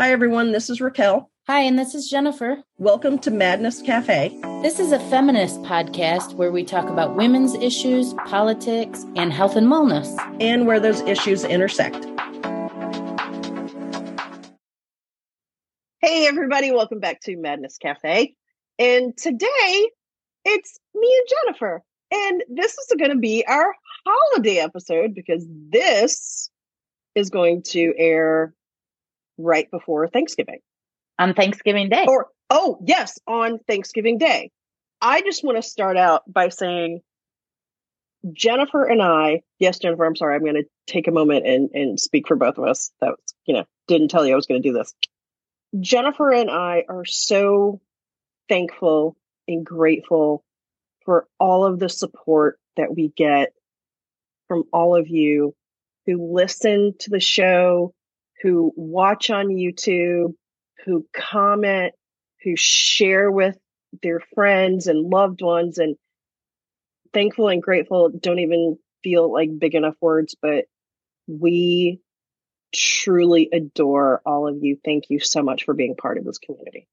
Hi, everyone. This is Raquel. Hi, and this is Jennifer. Welcome to Madness Cafe. This is a feminist podcast where we talk about women's issues, politics, and health and wellness, and where those issues intersect. Hey, everybody. Welcome back to Madness Cafe. And today it's me and Jennifer. And this is going to be our holiday episode because this is going to air right before Thanksgiving on Thanksgiving Day. Or, oh, yes, on Thanksgiving Day. I just want to start out by saying Jennifer and I, yes, Jennifer, I'm sorry, I'm going to take a moment and, and speak for both of us. That was, you know, didn't tell you I was going to do this. Jennifer and I are so thankful and grateful for all of the support that we get from all of you who listen to the show, who watch on YouTube, who comment, who share with their friends and loved ones and thankful and grateful don't even feel like big enough words, but we truly adore all of you. Thank you so much for being part of this community.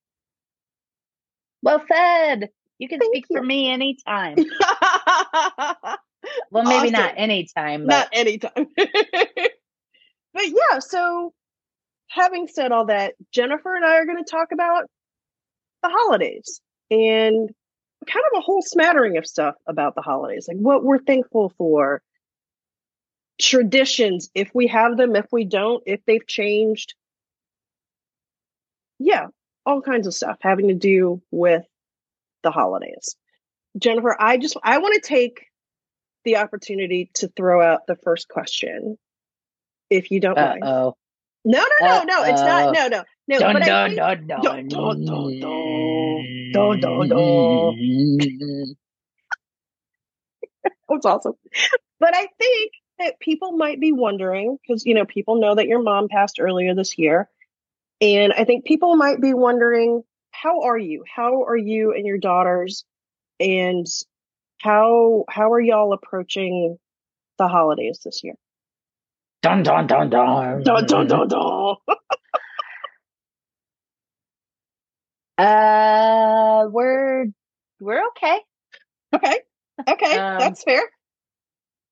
Well said. You can Thank speak you. for me anytime. well, maybe awesome. not anytime. But... Not anytime. but yeah, so having said all that, Jennifer and I are going to talk about the holidays and kind of a whole smattering of stuff about the holidays, like what we're thankful for, traditions, if we have them, if we don't, if they've changed. Yeah, all kinds of stuff having to do with the holidays. Jennifer, I just I want to take the opportunity to throw out the first question, if you don't Uh-oh. mind. No, no, no, no. It's not. Uh, no, no, no. Dun, but dun, I think, dun, dun, dun, dun, dun, dun, dun. That's awesome. But I think that people might be wondering because you know people know that your mom passed earlier this year, and I think people might be wondering how are you? How are you and your daughters, and how how are y'all approaching the holidays this year? Dun dun dun dun. Dun dun dun dun. uh we're we're okay. Okay. Okay. Um, That's fair.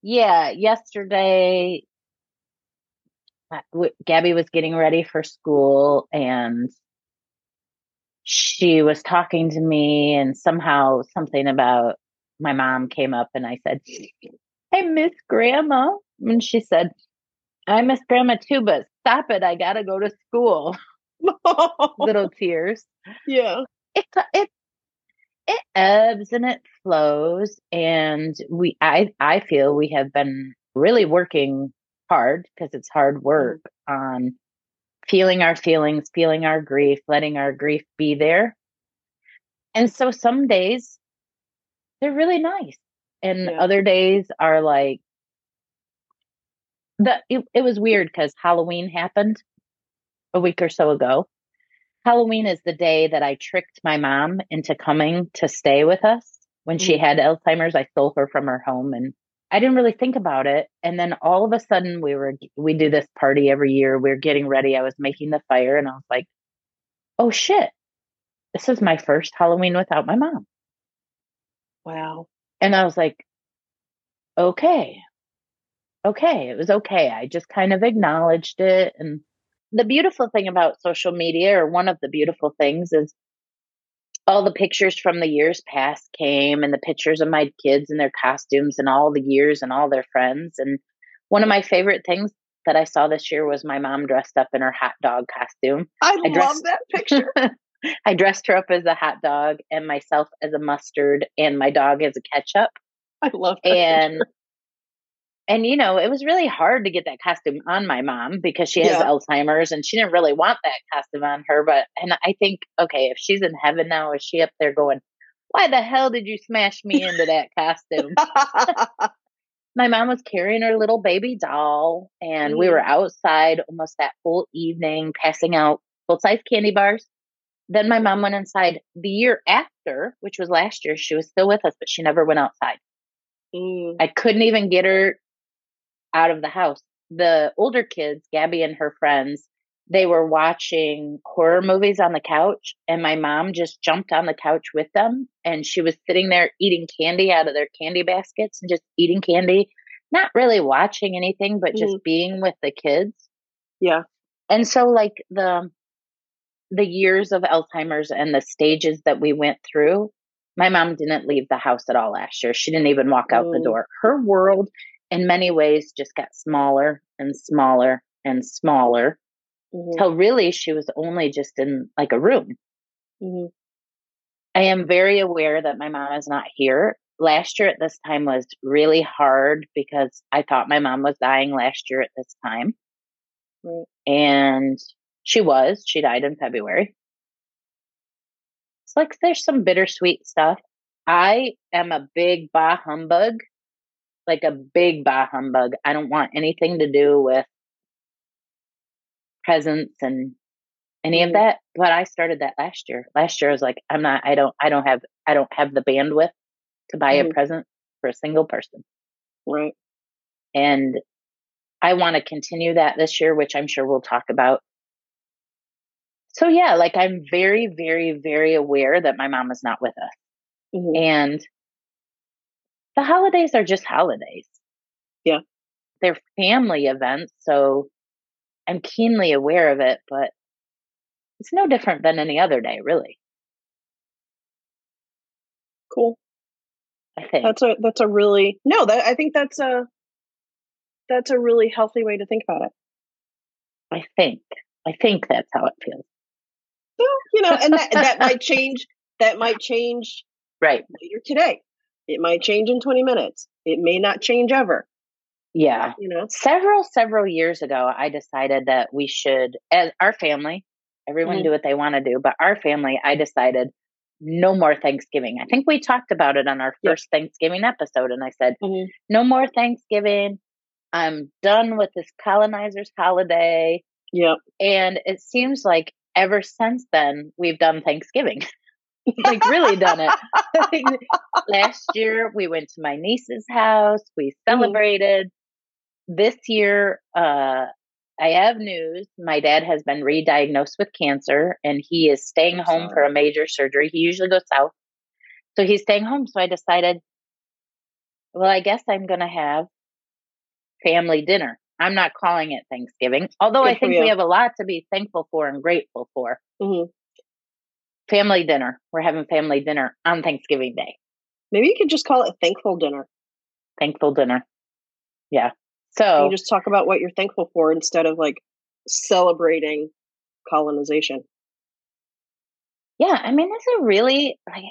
Yeah, yesterday uh, Gabby was getting ready for school and she was talking to me and somehow something about my mom came up and I said, I miss grandma. And she said, I miss grandma too, but stop it. I gotta go to school. Little tears. Yeah. It it it ebbs and it flows and we I I feel we have been really working hard because it's hard work mm-hmm. on feeling our feelings, feeling our grief, letting our grief be there. And so some days they're really nice and yeah. other days are like the it, it was weird because Halloween happened a week or so ago. Halloween is the day that I tricked my mom into coming to stay with us when she mm-hmm. had Alzheimer's. I stole her from her home and I didn't really think about it. And then all of a sudden we were, we do this party every year. We are getting ready. I was making the fire and I was like, oh shit, this is my first Halloween without my mom. Wow. And I was like, okay, okay. It was okay. I just kind of acknowledged it. And the beautiful thing about social media, or one of the beautiful things, is all the pictures from the years past came and the pictures of my kids and their costumes and all the years and all their friends. And one of my favorite things that I saw this year was my mom dressed up in her hot dog costume. I, I dressed, love that picture. I dressed her up as a hot dog and myself as a mustard and my dog as a ketchup. I love that. And picture and you know, it was really hard to get that costume on my mom because she has yeah. Alzheimer's and she didn't really want that costume on her. But, and I think, okay, if she's in heaven now, is she up there going, why the hell did you smash me into that costume? my mom was carrying her little baby doll and mm we were mm-hmm. outside almost that whole evening passing out full size candy bars. Then my mom went inside the year after, which was last year. She was still with us, but she never went outside. Mm. I couldn't even get her out of the house. The older kids, Gabby and her friends, they were watching horror movies on the couch and my mom just jumped on the couch with them and she was sitting there eating candy out of their candy baskets and just eating candy not really watching anything but just mm. being with the kids yeah and so like the the years of alzheimer's and the stages that we went through my mom didn't leave the house at all last year she didn't even walk out mm. the door her world in many ways just got smaller and smaller and smaller mm-hmm. till really she was only just in like a room. Mm-hmm. I am very aware that my mom is not here. Last year at this time was really hard because I thought my mom was dying last year at this time. Right. And she was. She died in February. It's like there's some bittersweet stuff. I am a big bah humbug, like a big bah humbug. I don't want anything to do with presents and any of mm-hmm. that. But I started that last year. Last year I was like, I'm not, I don't, I don't have, I don't have the bandwidth to buy mm-hmm. a present for a single person. Right. And I want to continue that this year, which I'm sure we'll talk about. So yeah, like I'm very, very, very aware that my mom is not with us. Mm-hmm. And the holidays are just holidays. Yeah. They're family events. So I'm keenly aware of it, but it's no different than any other day, really. Cool. I think that's a that's a really no. That I think that's a that's a really healthy way to think about it. I think I think that's how it feels. Well, you know, and that that might change. That might change right later today. It might change in twenty minutes. It may not change ever. Yeah. You know, several, several years ago, I decided that we should, as our family, everyone mm-hmm. do what they want to do, but our family, I decided no more Thanksgiving. I think we talked about it on our first yep. Thanksgiving episode. And I said, mm-hmm. no more Thanksgiving. I'm done with this colonizers holiday. Yep. And it seems like ever since then, we've done Thanksgiving. like really done it. Last year we went to my niece's house. We mm-hmm. celebrated this year, uh, I have news. My dad has been re-diagnosed with cancer and he is staying home Sorry. for a major surgery. He usually goes south. So he's staying home. So I decided, well, I guess I'm going to have family dinner. I'm not calling it Thanksgiving, although Good I think we have a lot to be thankful for and grateful for. Mm-hmm. Family dinner. We're having family dinner on Thanksgiving Day. Maybe you could just call it thankful dinner. Thankful dinner. Yeah. So you just talk about what you're thankful for instead of like celebrating colonization. Yeah, I mean, it's a really like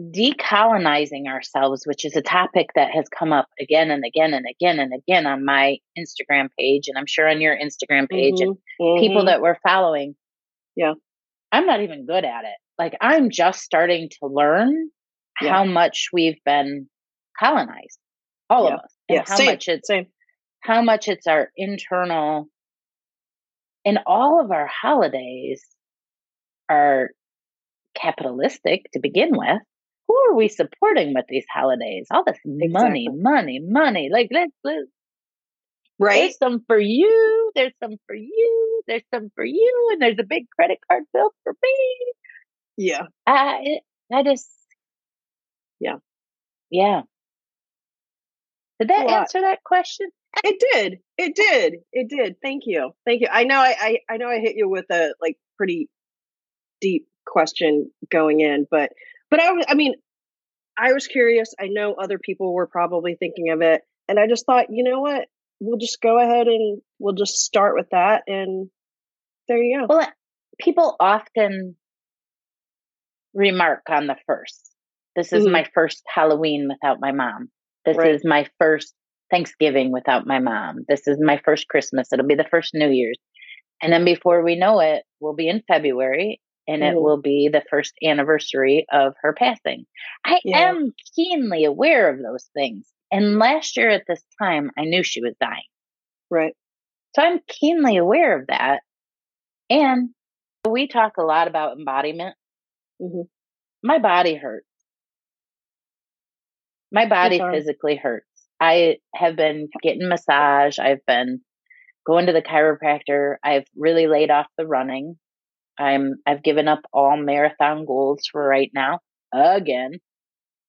decolonizing ourselves, which is a topic that has come up again and again and again and again on my Instagram page, and I'm sure on your Instagram page mm-hmm, and mm-hmm. people that we're following. Yeah. I'm not even good at it like I'm just starting to learn yeah. how much we've been colonized, all yeah. of us, and yeah. how same, much it's same. how much it's our internal, and all of our holidays are capitalistic to begin with. Who are we supporting with these holidays? All this exactly. money, money, money. Like let's let's Right. There's some for you. There's some for you. There's some for you. And there's a big credit card bill for me. Yeah. I I just yeah. Yeah. Did that answer that question? It did. It did. It did. Thank you. Thank you. I know I, I, I know I hit you with a like pretty deep question going in, but but I I mean, I was curious. I know other people were probably thinking of it. And I just thought, you know what? We'll just go ahead and we'll just start with that and there you go. Well, people often remark on the first. This is mm-hmm. my first Halloween without my mom. This right. is my first Thanksgiving without my mom. This is my first Christmas. It'll be the first New Year's. And then before we know it, we'll be in February and mm-hmm. it will be the first anniversary of her passing. I yeah. am keenly aware of those things. And last year at this time, I knew she was dying. Right. So I'm keenly aware of that. And we talk a lot about embodiment Mm-hmm. My body hurts. My body physically hurts. I have been getting massage. I've been going to the chiropractor. I've really laid off the running. I'm I've given up all marathon goals for right now again.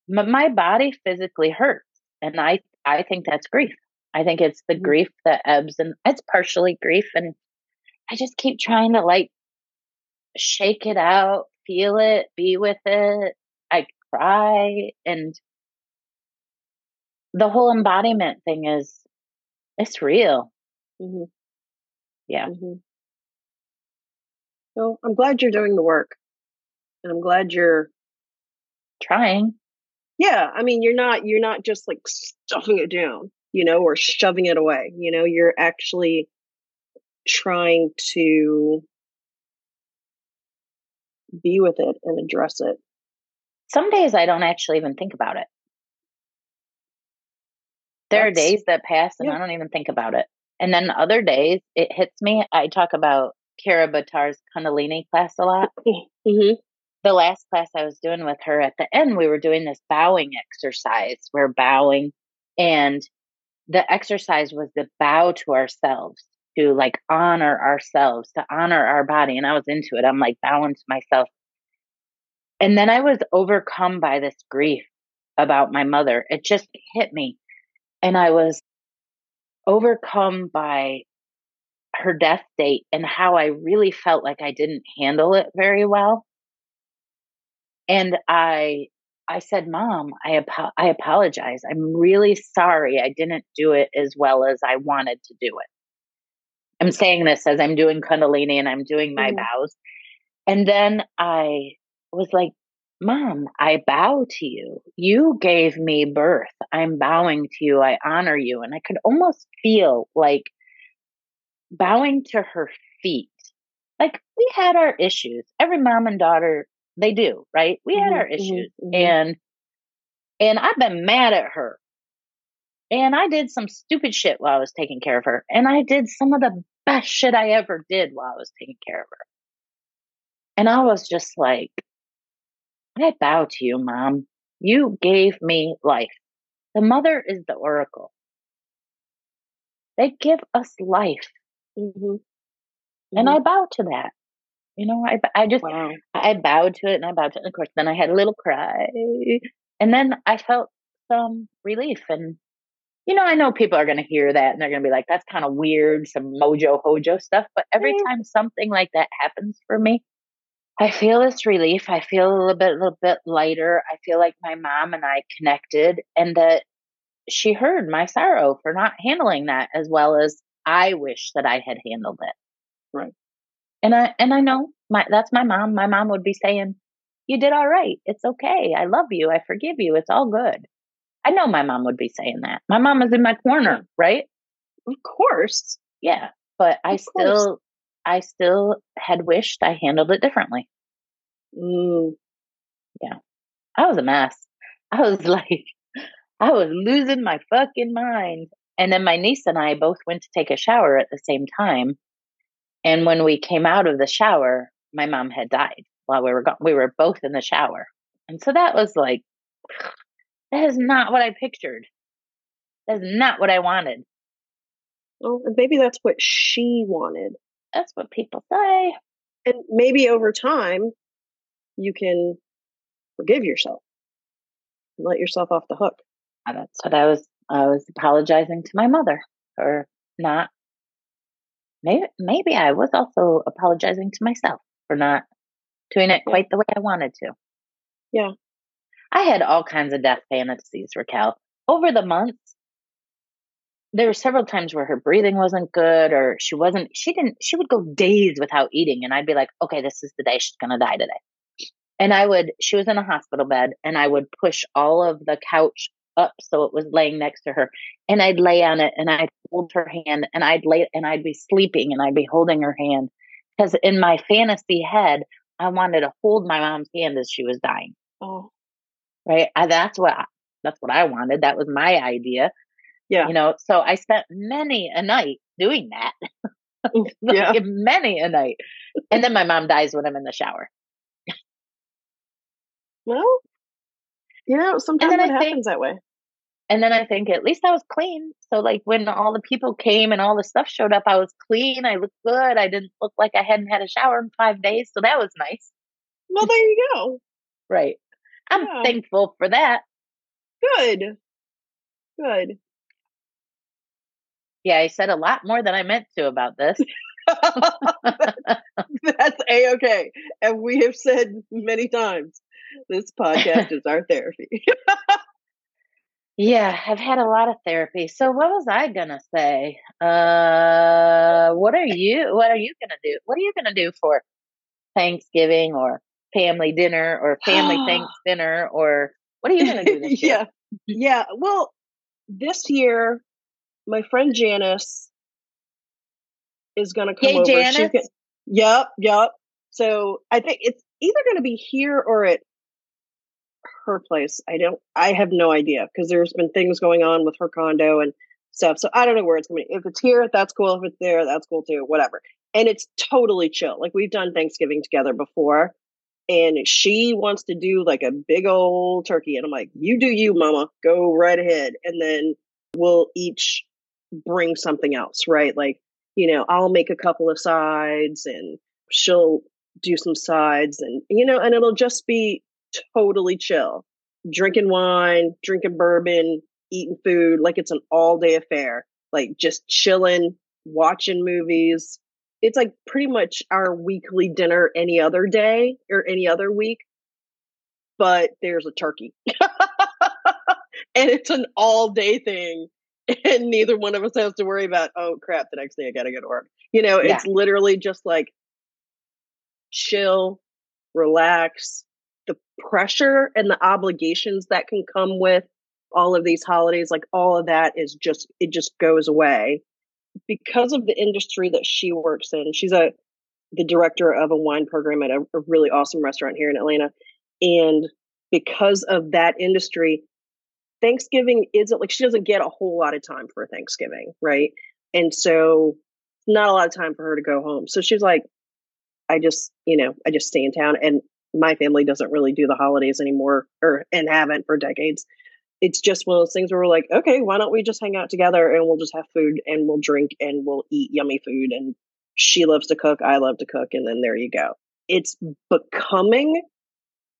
But my body physically hurts and I I think that's grief. I think it's the mm-hmm. grief that ebbs and it's partially grief and I just keep trying to like shake it out, feel it, be with it. I cry and the whole embodiment thing is it's real. Mm-hmm. Yeah. Mm-hmm. Well, I'm glad you're doing the work. And I'm glad you're trying. Yeah, I mean, you're not you're not just like stuffing it down, you know, or shoving it away. You know, you're actually trying to be with it and address it. Some days I don't actually even think about it. There That's, are days that pass and yeah. I don't even think about it. And then other days it hits me. I talk about Kara Batar's Kundalini class a lot. Mm-hmm. The last class I was doing with her at the end, we were doing this bowing exercise. We're bowing, and the exercise was to bow to ourselves, to like honor ourselves, to honor our body. And I was into it. I'm like bowing to myself. And then I was overcome by this grief about my mother. It just hit me. And I was overcome by her death date and how I really felt like I didn't handle it very well. And I I said, "Mom, I apo- I apologize. I'm really sorry I didn't do it as well as I wanted to do it." I'm saying this as I'm doing kundalini and I'm doing my mm. bows. And then I was like, Mom, I bow to you. You gave me birth. I'm bowing to you. I honor you. And I could almost feel like bowing to her feet. Like we had our issues. Every mom and daughter, they do, right? We had mm-hmm, our mm-hmm, issues. Mm-hmm. And and I've been mad at her. And I did some stupid shit while I was taking care of her. And I did some of the best shit I ever did while I was taking care of her. And I was just like, I bow to you, mom. You gave me life. The mother is the oracle. They give us life. Mm-hmm. Mm-hmm. And I bow to that. You know, I, I just, wow. I bowed to it and I bowed to it. And of course, then I had a little cry. And then I felt some relief. And, you know, I know people are going to hear that and they're going to be like, that's kind of weird, some mojo hojo stuff. But every time something like that happens for me, I feel this relief. I feel a little bit, a little bit lighter. I feel like my mom and I connected and that she heard my sorrow for not handling that as well as I wish that I had handled it. Right. And I and I know my that's my mom. My mom would be saying, "You did all right. It's okay. I love you. I forgive you. It's all good." I know my mom would be saying that. My mom is in my corner, right? Of course. Yeah, but I still I still had wished I handled it differently. Mm. Yeah. I was a mess. I was like I was losing my fucking mind. And then my niece and I both went to take a shower at the same time. And when we came out of the shower, my mom had died while we were gone. We were both in the shower. And so that was like, that is not what I pictured. That's not what I wanted. Well, maybe that's what she wanted. That's what people say. And maybe over time, you can forgive yourself and let yourself off the hook. Ah, that's what I was I was apologizing to my mother for not. Maybe maybe I was also apologizing to myself for not doing it quite the way I wanted to. Yeah. I had all kinds of death fantasies, Raquel. Over the months, there were several times where her breathing wasn't good or she wasn't she didn't she would go days without eating and I'd be like, "Okay, this is the day she's going to die today." And I would she was in a hospital bed and I would push all of the couch up so it was laying next to her and I'd lay on it and I'd hold her hand and I'd lay and I'd be sleeping and I'd be holding her hand because in my fantasy head I wanted to hold my mom's hand as she was dying. Oh, right. I, that's what that's what I wanted. That was my idea. Yeah. You know, so I spent many a night doing that. like yeah. Many a night. And then my mom dies when I'm in the shower. well, you know, sometimes it I happens think, that way. And then I think at least I was clean. So like when all the people came and all the stuff showed up, I was clean. I looked good. I didn't look like I hadn't had a shower in five days. So that was nice. Well, there you go. right. I'm yeah. thankful for that. Good. Good. Yeah, I said a lot more than I meant to about this. That's a okay. And we have said many times this podcast is our therapy. yeah, I've had a lot of therapy. So what was I gonna say? Uh what are you what are you gonna do? What are you gonna do for Thanksgiving or family dinner or family thanks dinner or what are you gonna do this year? Yeah. Yeah. Well, this year my friend Janice is going to come Yay, over. Janice. Can, yep, yep. So I think it's either going to be here or at her place. I don't. I have no idea because there's been things going on with her condo and stuff. So I don't know where it's going. If it's here, that's cool. If it's there, that's cool too. Whatever. And it's totally chill. Like we've done Thanksgiving together before. And she wants to do like a big old turkey. And I'm like, you do you, mama. Go right ahead. And then we'll each bring something else, right? Like, you know, I'll make a couple of sides and she'll do some sides and, you know, and it'll just be totally chill. Drinking wine, drinking bourbon, eating food, like it's an all day affair, like just chilling, watching movies. It's like pretty much our weekly dinner any other day or any other week, but there's a turkey. and it's an all day thing and neither one of us has to worry about oh crap the next day i gotta go to work you know yeah. it's literally just like chill relax pressure and the obligations that can come with all of these holidays like all of that is just it just goes away because of the industry that she works in she's a the director of a wine program at a, a really awesome restaurant here in atlanta and because of that industry Thanksgiving isn't like she doesn't get a whole lot of time for Thanksgiving, right? And so not a lot of time for her to go home. So she's like, I just, you know, I just stay in town and my family doesn't really do the holidays anymore or and haven't for decades. It's just one of those things where we're like, okay, why don't we just hang out together and we'll just have food and we'll drink and we'll eat yummy food and she loves to cook, I love to cook, and then there you go. It's becoming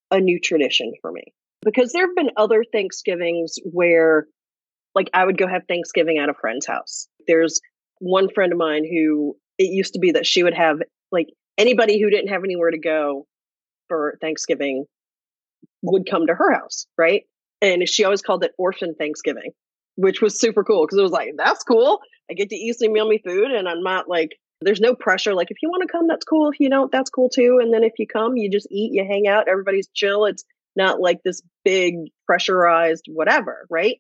a new tradition for me because there have been other Thanksgivings where like I would go have Thanksgiving at a friend's house. There's one friend of mine who it used to be that she would have like anybody who didn't have anywhere to go for Thanksgiving would come to her house, right? And she always called it orphan Thanksgiving, which was super cool because it was like, that's cool. I get to easily some me food and I'm not like, there's no pressure. Like, if you want to come, that's cool. If you don't, that's cool too. And then if you come, you just eat, you hang out, everybody's chill. It's not like this big pressurized whatever, right?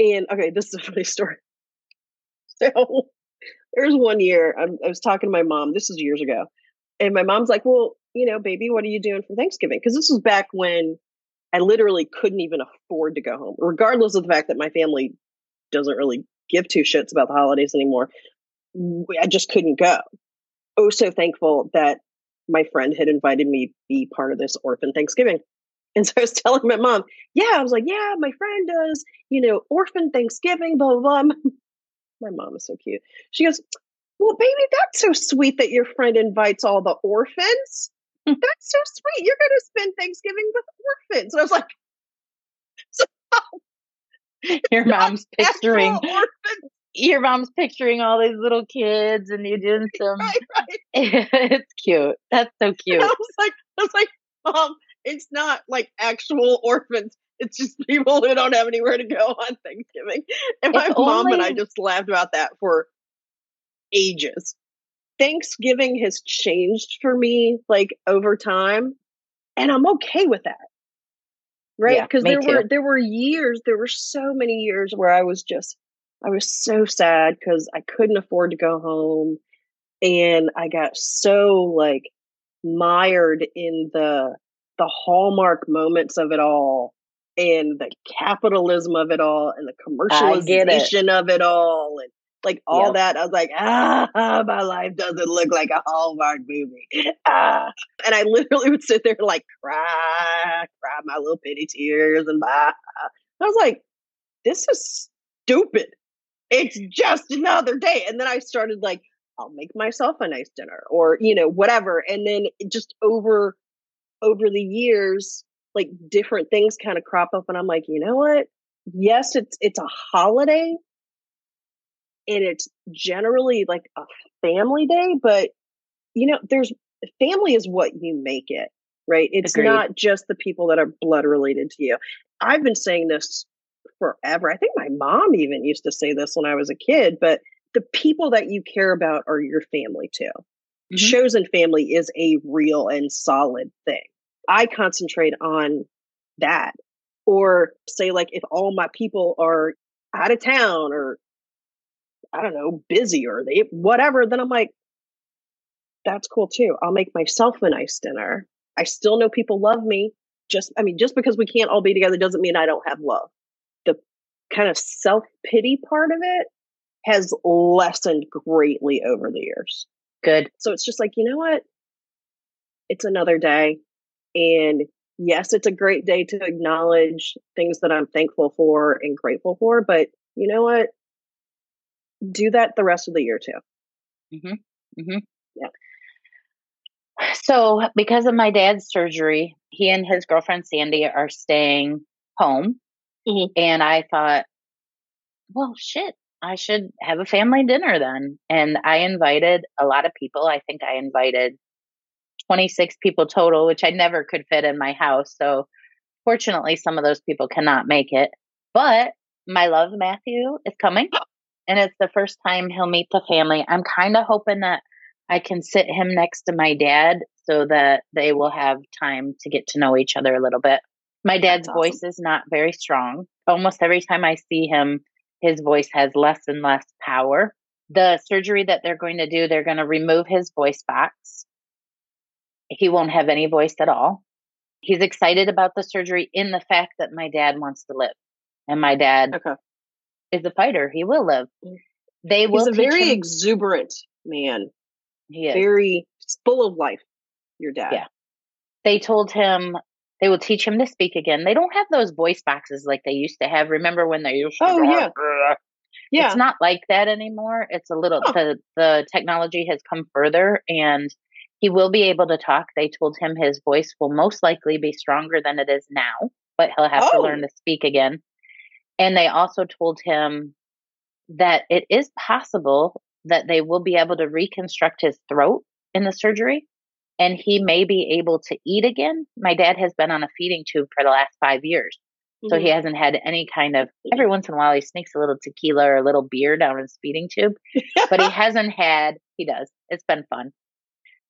And okay, this is a funny story. So there's one year I'm, i was talking to my mom. This is years ago, and my mom's like, "Well, you know, baby, what are you doing for Thanksgiving?" Because this was back when I literally couldn't even afford to go home, regardless of the fact that my family doesn't really give two shits about the holidays anymore. I just couldn't go. Oh, so thankful that my friend had invited me be part of this orphan Thanksgiving. And so I was telling my mom, yeah, I was like, yeah, my friend does, you know, orphan Thanksgiving, blah, blah, blah. My mom is so cute. She goes, well, baby, that's so sweet that your friend invites all the orphans. That's so sweet. You're going to spend Thanksgiving with orphans. And I was like, so, your mom's picturing orphans. Your mom's picturing all these little kids, and you're doing some. Right, right. it's cute. That's so cute. And I was like, I was like, mom, it's not like actual orphans. It's just people who don't have anywhere to go on Thanksgiving. And my mom and I just laughed about that for ages. Thanksgiving has changed for me like over time, and I'm okay with that. Right? Because yeah, there too. were there were years, there were so many years where I was just I was so sad because I couldn't afford to go home and I got so like mired in the the hallmark moments of it all and the capitalism of it all and the commercialization it. of it all and like all yep. that. I was like, ah, my life doesn't look like a Hallmark movie. Ah. And I literally would sit there like cry, cry my little pity tears and blah. I was like, this is stupid. It's just another day. And then I started like, I'll make myself a nice dinner or, you know, whatever. And then just over, over the years, like different things kind of crop up and I'm like, you know what? Yes, it's, it's a holiday and it's generally like a family day, but you know, there's family is what you make it, right? It's Agreed. not just the people that are blood related to you. I've been saying this forever. I think my mom even used to say this when I was a kid, but the people that you care about are your family too. Mm-hmm. Chosen family is a real and solid thing. I concentrate on that. Or say, like, if all my people are out of town or I don't know, busy or they whatever, then I'm like, that's cool too. I'll make myself a nice dinner. I still know people love me. Just, I mean, just because we can't all be together doesn't mean I don't have love. The kind of self pity part of it has lessened greatly over the years. Good. So it's just like, you know what? It's another day. And yes, it's a great day to acknowledge things that I'm thankful for and grateful for. But you know what? Do that the rest of the year too. Mm-hmm. Mm-hmm. Yeah. So, because of my dad's surgery, he and his girlfriend Sandy are staying home. Mm-hmm. And I thought, well, shit, I should have a family dinner then. And I invited a lot of people. I think I invited 26 people total, which I never could fit in my house. So, fortunately, some of those people cannot make it. But my love, Matthew, is coming. And it's the first time he'll meet the family. I'm kind of hoping that I can sit him next to my dad so that they will have time to get to know each other a little bit. My dad's awesome. voice is not very strong. Almost every time I see him, his voice has less and less power. The surgery that they're going to do, they're going to remove his voice box. He won't have any voice at all. He's excited about the surgery in the fact that my dad wants to live. And my dad okay. Is a fighter. He will live. Mm. They will He's a very him- exuberant man. He is. Very full of life, your dad. Yeah. They told him they will teach him to speak again. They don't have those voice boxes like they used to have. Remember when they used to Oh yeah. Yeah. It's not like that anymore. It's a little oh. the the technology has come further and he will be able to talk. They told him his voice will most likely be stronger than it is now, but he'll have oh. to learn to speak again. And they also told him that it is possible that they will be able to reconstruct his throat in the surgery and he may be able to eat again. My dad has been on a feeding tube for the last five years. Mm-hmm. So he mm-hmm. hasn't had any kind of, every once in a while, he sneaks a little tequila or a little beer down his feeding tube, but he hasn't had, he does. It's been fun.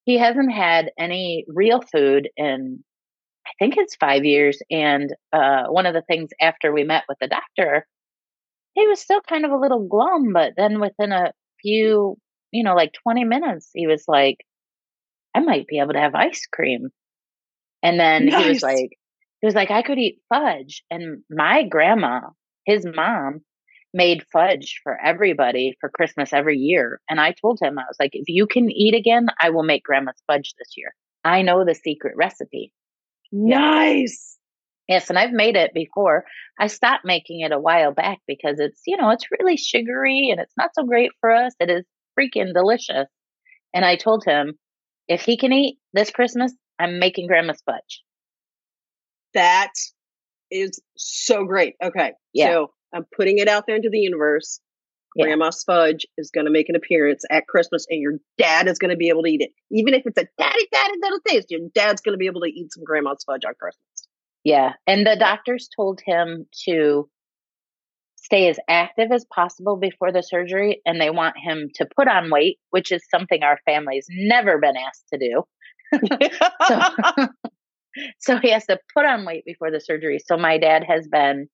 He hasn't had any real food in, I think it's five years. And uh, one of the things after we met with the doctor, he was still kind of a little glum, but then within a few, you know, like 20 minutes, he was like, I might be able to have ice cream. And then nice. he was like, he was like, I could eat fudge. And my grandma, his mom, made fudge for everybody for Christmas every year. And I told him, I was like, if you can eat again, I will make grandma's fudge this year. I know the secret recipe. Nice. Yes, and I've made it before. I stopped making it a while back because it's, you know, it's really sugary and it's not so great for us. It is freaking delicious. And I told him, if he can eat this Christmas, I'm making grandma's fudge. That is so great. Okay. Yeah. So I'm putting it out there into the universe. Yeah. Grandma's fudge is going to make an appearance at Christmas and your dad is going to be able to eat it. Even if it's a daddy, daddy little taste, your dad's going to be able to eat some grandma's fudge on Christmas. Yeah. And the doctors told him to stay as active as possible before the surgery and they want him to put on weight, which is something our family's never been asked to do. so, so, he has to put on weight before the surgery. So my dad has been,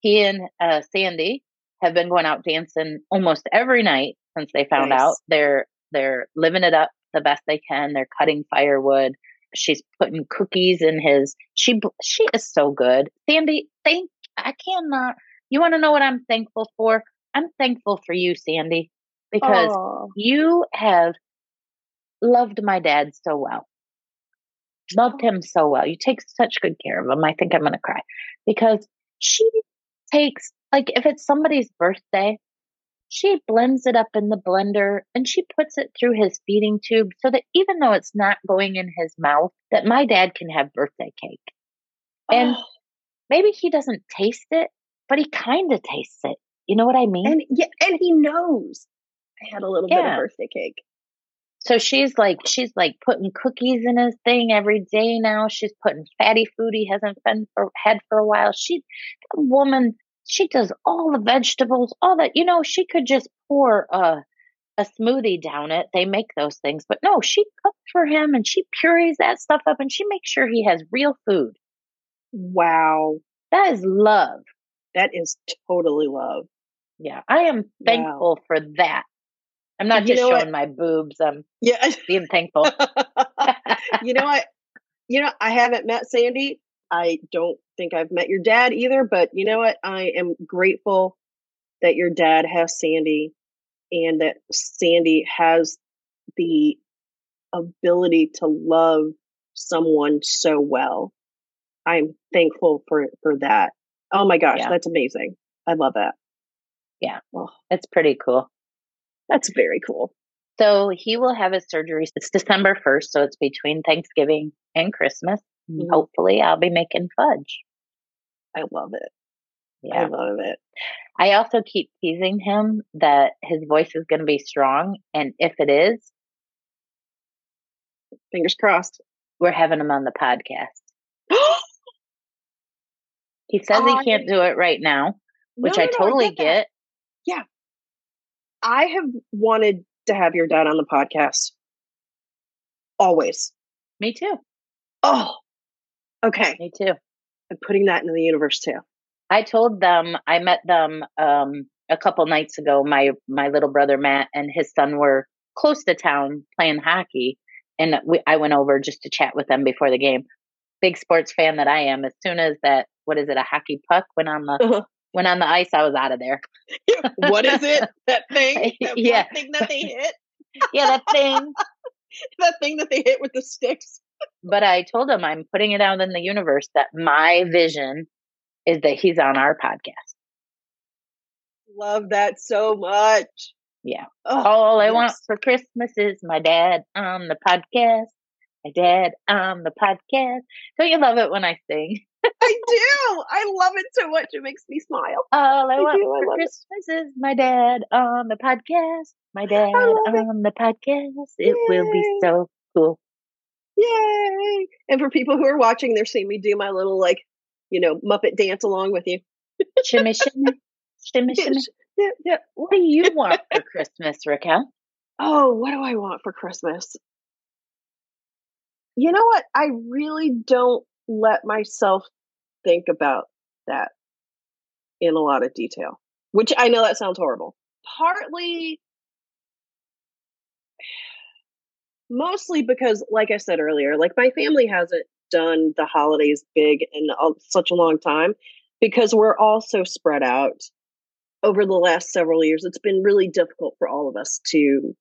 he and uh, Sandy have been going out dancing almost every night since they found nice. out. They're they're living it up the best they can. They're cutting firewood she's putting cookies in his she she is so good sandy thank i cannot you want to know what i'm thankful for i'm thankful for you sandy because Aww. you have loved my dad so well loved him so well you take such good care of him i think i'm going to cry because she takes, like, if it's somebody's birthday, she blends it up in the blender and she puts it through his feeding tube so that even though it's not going in his mouth, that my dad can have birthday cake. And oh. maybe he doesn't taste it, but he kind of tastes it. You know what I mean? And yeah, and he knows I had a little yeah. bit of birthday cake. So she's like, she's like putting cookies in his thing every day now. She's putting fatty food he hasn't been for, had for a while. She, the woman, she does all the vegetables, all that. You know, she could just pour a a smoothie down it. They make those things, but no, she cooks for him and she purees that stuff up and she makes sure he has real food. Wow, that is love. That is totally love. Yeah, I am thankful wow. for that. I'm not you just showing what? my boobs. I'm yeah. being thankful. you know what? You know, I haven't met Sandy. I don't think I've met your dad either, but you know what? I am grateful that your dad has Sandy and that Sandy has the ability to love someone so well. I'm thankful for for that. Oh my gosh, yeah. that's amazing. I love that. Yeah. Well, it's pretty cool. That's very cool. So he will have his surgery. It's December 1st. So it's between Thanksgiving and Christmas. Mm-hmm. Hopefully I'll be making fudge. I love it. Yeah. I love it. I also keep teasing him that his voice is going to be strong. And if it is, fingers crossed, we're having him on the podcast. he says he can't do it right now, which no, I totally get, get. Yeah. I have wanted to have your dad on the podcast always. Me too. Oh, okay. Me too. I'm putting that into the universe too. I told them I met them um, a couple nights ago. My my little brother Matt and his son were close to town playing hockey, and we, I went over just to chat with them before the game. Big sports fan that I am. As soon as that, what is it, a hockey puck went on the uh-huh. Went on the ice, I was out of there. what is it? That thing? That yeah, thing that they hit. yeah, that thing. that thing that they hit with the sticks. but I told him I'm putting it out in the universe that my vision is that he's on our podcast. Love that so much. Yeah. Oh, All I yes. want for Christmas is my dad on the podcast. My dad on the podcast. Don't you love it when I sing? I do. I love it so much. It makes me smile. All I, I want do. for I Christmas it. is my dad on the podcast. My dad on it. the podcast. It Yay. will be so cool. Yay! And for people who are watching, they're seeing me do my little like, you know, Muppet dance along with you. shimmy, shimmy, shimmy, shimmy. Yeah, yeah. What do you want for Christmas, Raquel? Oh, what do I want for Christmas? You know what? I really don't let myself think about that in a lot of detail, which I know that sounds horrible. Partly, mostly because, like I said earlier, like my family hasn't done the holidays big in such a long time because we're all so spread out over the last several years. It's been really difficult for all of us to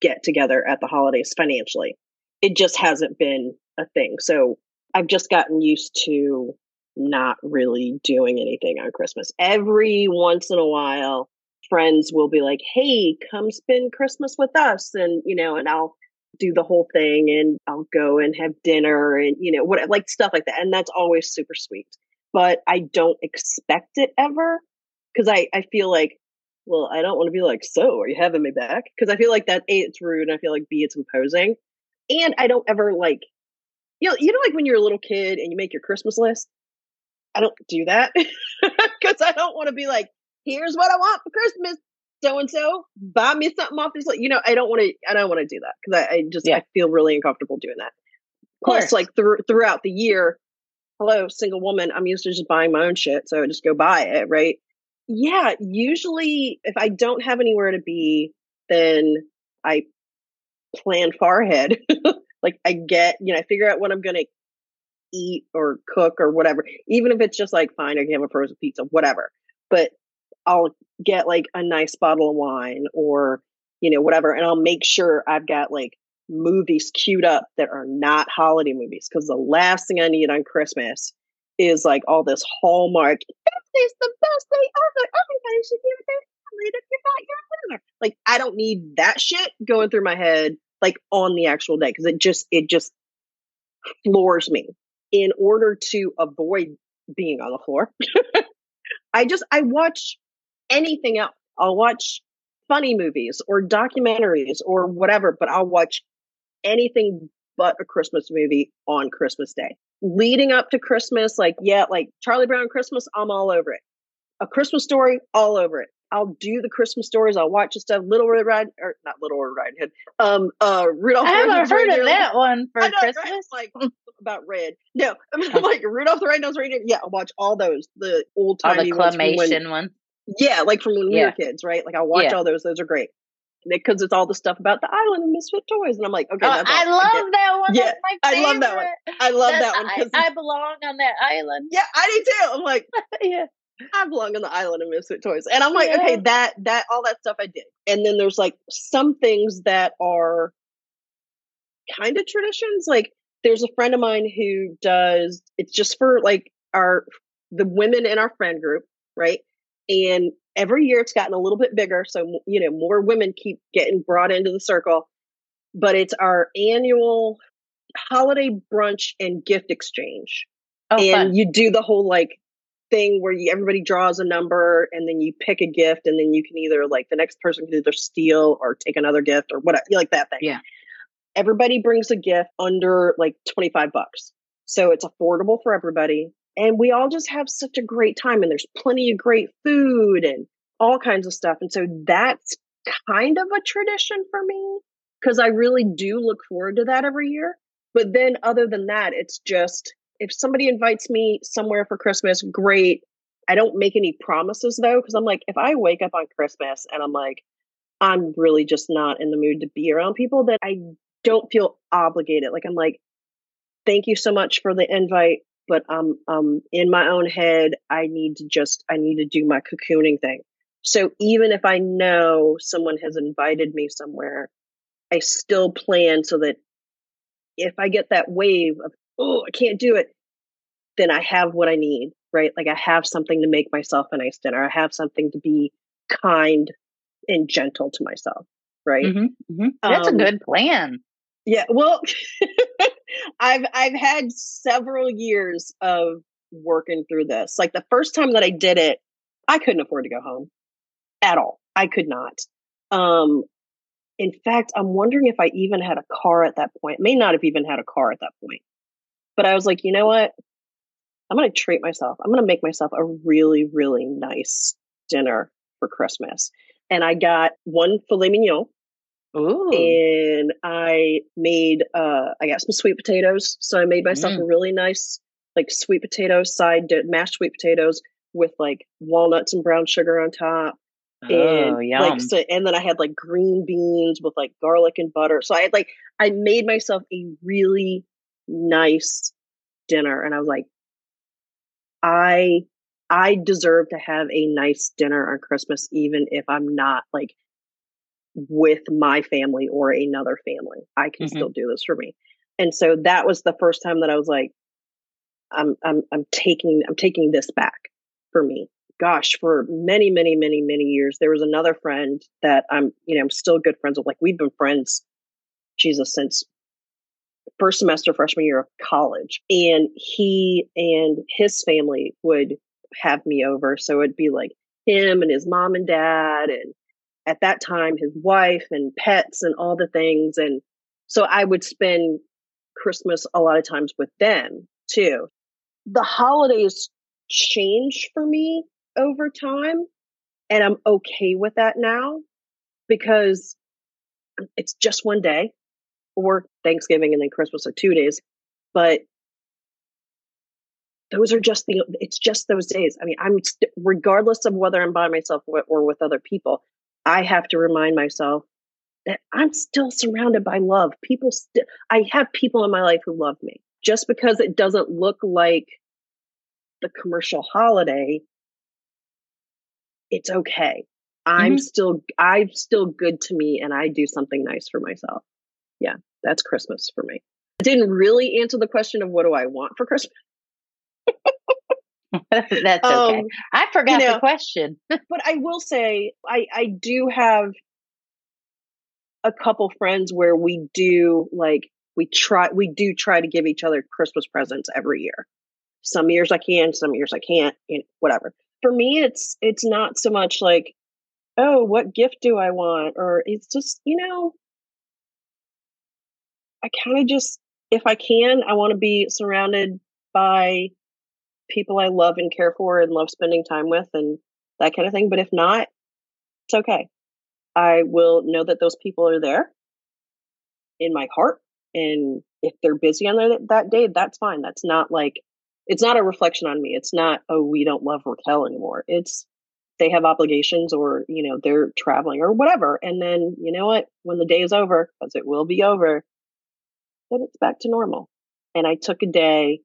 get together at the holidays financially. It just hasn't been a thing. So I've just gotten used to not really doing anything on Christmas. Every once in a while, friends will be like, "Hey, come spend Christmas with us," and you know, and I'll do the whole thing, and I'll go and have dinner, and you know, what like stuff like that, and that's always super sweet. But I don't expect it ever because I I feel like, well, I don't want to be like, "So, are you having me back?" Because I feel like that a it's rude, and I feel like b it's imposing, and I don't ever like. You know, you know, like when you're a little kid and you make your Christmas list, I don't do that because I don't want to be like, here's what I want for Christmas. So and so, buy me something off this. Like you know, I don't want to. I don't want to do that because I, I, just yeah. I feel really uncomfortable doing that. Plus, like th- throughout the year, hello, single woman. I'm used to just buying my own shit, so I just go buy it, right? Yeah, usually if I don't have anywhere to be, then I plan far ahead. like I get, you know, I figure out what I'm going to eat or cook or whatever, even if it's just like, fine, I can have a frozen pizza, whatever. But I'll get like a nice bottle of wine or, you know, whatever. And I'll make sure I've got like movies queued up that are not holiday movies. Cause the last thing I need on Christmas is like all this Hallmark. It's the best day ever. Everybody should give it their family if you're not winner. Like I don't need that shit going through my head like on the actual day because it just it just floors me. In order to avoid being on the floor, I just I watch anything else. I'll watch funny movies or documentaries or whatever, but I'll watch anything but a Christmas movie on Christmas Day. Leading up to Christmas, like, yeah, like Charlie Brown Christmas, I'm all over it. A Christmas story, all over it. I'll do the Christmas stories. I'll watch the stuff. Little Red Riding, or not Little Red Riding Hood. Um, uh, Rudolph. I haven't heard of that one for know, Christmas. Right? Like about red. No, I'm like Rudolph the Red-Nosed Reindeer. Yeah, I'll watch all those. The old timey the claymation ones. Yeah, like from when we yeah. were kids, right? Like I watch yeah. all those. Those are great because it's all the stuff about the island and misfit toys and i'm like okay oh, i love I that one yeah i love that one i love That's, that one I, I, belong on that island yeah i do too i'm like yeah i belong on the island of misfit toys and i'm like yeah. okay that that all that stuff i did and then there's like some things that are kind of traditions like there's a friend of mine who does it's just for like our the women in our friend group right and every year it's gotten a little bit bigger. So, you know, more women keep getting brought into the circle. But it's our annual holiday brunch and gift exchange. Oh, and fun. you do the whole like thing where you, everybody draws a number and then you pick a gift and then you can either like the next person can either steal or take another gift or whatever, You like that thing. Yeah. Everybody brings a gift under like 25 bucks. So it's affordable for everybody and we all just have such a great time and there's plenty of great food and all kinds of stuff and so that's kind of a tradition for me because i really do look forward to that every year but then other than that it's just if somebody invites me somewhere for christmas great i don't make any promises though because i'm like if i wake up on christmas and i'm like i'm really just not in the mood to be around people that i don't feel obligated like i'm like thank you so much for the invite but um um in my own head I need to just I need to do my cocooning thing. So even if I know someone has invited me somewhere, I still plan so that if I get that wave of oh I can't do it, then I have what I need, right? Like I have something to make myself a nice dinner. I have something to be kind and gentle to myself, right? Mm-hmm, mm-hmm. That's um, a good plan. Yeah, well, I've I've had several years of working through this. Like the first time that I did it, I couldn't afford to go home at all. I could not. Um, in fact, I'm wondering if I even had a car at that point. May not have even had a car at that point. But I was like, you know what? I'm going to treat myself. I'm going to make myself a really, really nice dinner for Christmas. And I got one filet mignon Ooh. And I made uh I got some sweet potatoes. So I made myself mm. a really nice like sweet potato side mashed sweet potatoes with like walnuts and brown sugar on top. Oh, and yum. like so and then I had like green beans with like garlic and butter. So I had like I made myself a really nice dinner and I was like I I deserve to have a nice dinner on Christmas even if I'm not like with my family or another family. I can mm-hmm. still do this for me. And so that was the first time that I was like, I'm, I'm, I'm taking, I'm taking this back for me. Gosh, for many, many, many, many years, there was another friend that I'm, you know, I'm still good friends with. Like we've been friends, Jesus, since first semester freshman year of college. And he and his family would have me over. So it'd be like him and his mom and dad and at that time his wife and pets and all the things and so i would spend christmas a lot of times with them too the holidays change for me over time and i'm okay with that now because it's just one day or thanksgiving and then christmas are two days but those are just the it's just those days i mean i'm st- regardless of whether i'm by myself or with other people I have to remind myself that I'm still surrounded by love. People, st- I have people in my life who love me. Just because it doesn't look like the commercial holiday, it's okay. I'm mm-hmm. still, I'm still good to me and I do something nice for myself. Yeah, that's Christmas for me. I didn't really answer the question of what do I want for Christmas. That's okay. Um, I forgot you know, the question. but I will say, I, I do have a couple friends where we do like, we try, we do try to give each other Christmas presents every year. Some years I can, some years I can't, you know, whatever. For me, it's, it's not so much like, oh, what gift do I want? Or it's just, you know, I kind of just, if I can, I want to be surrounded by people I love and care for and love spending time with and that kind of thing. But if not, it's okay. I will know that those people are there in my heart. And if they're busy on that, day, that's fine. That's not like, it's not a reflection on me. It's not, oh, we don't love Raquel anymore. It's they have obligations or, you know, they're traveling or whatever. And then, you know what? When the day is over, because it will be over, then it's back to normal. And I took a day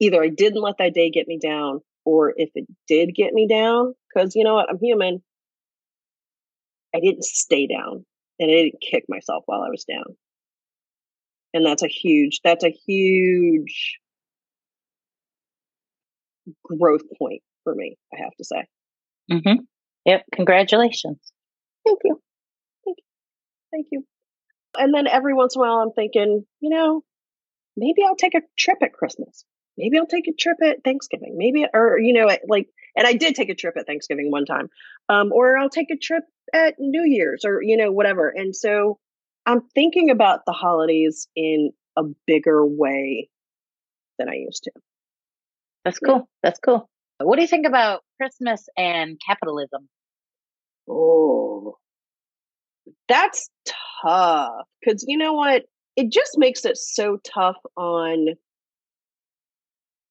either I didn't let that day get me down, or if it did get me down, because you know what, I'm human, I didn't stay down and I didn't kick myself while I was down. And that's a huge, that's a huge growth point for me, I have to say. Mm-hmm. Yep. Congratulations. Thank you. Thank you. Thank you. And then every once in a while, I'm thinking, you know, maybe I'll take a trip at Christmas maybe I'll take a trip at Thanksgiving. Maybe, or, you know, like, and I did take a trip at Thanksgiving one time. Um, or I'll take a trip at New Year's or, you know, whatever. And so I'm thinking about the holidays in a bigger way than I used to. That's cool. That's cool. What do you think about Christmas and capitalism? Oh, that's tough. Because you know what? It just makes it so tough on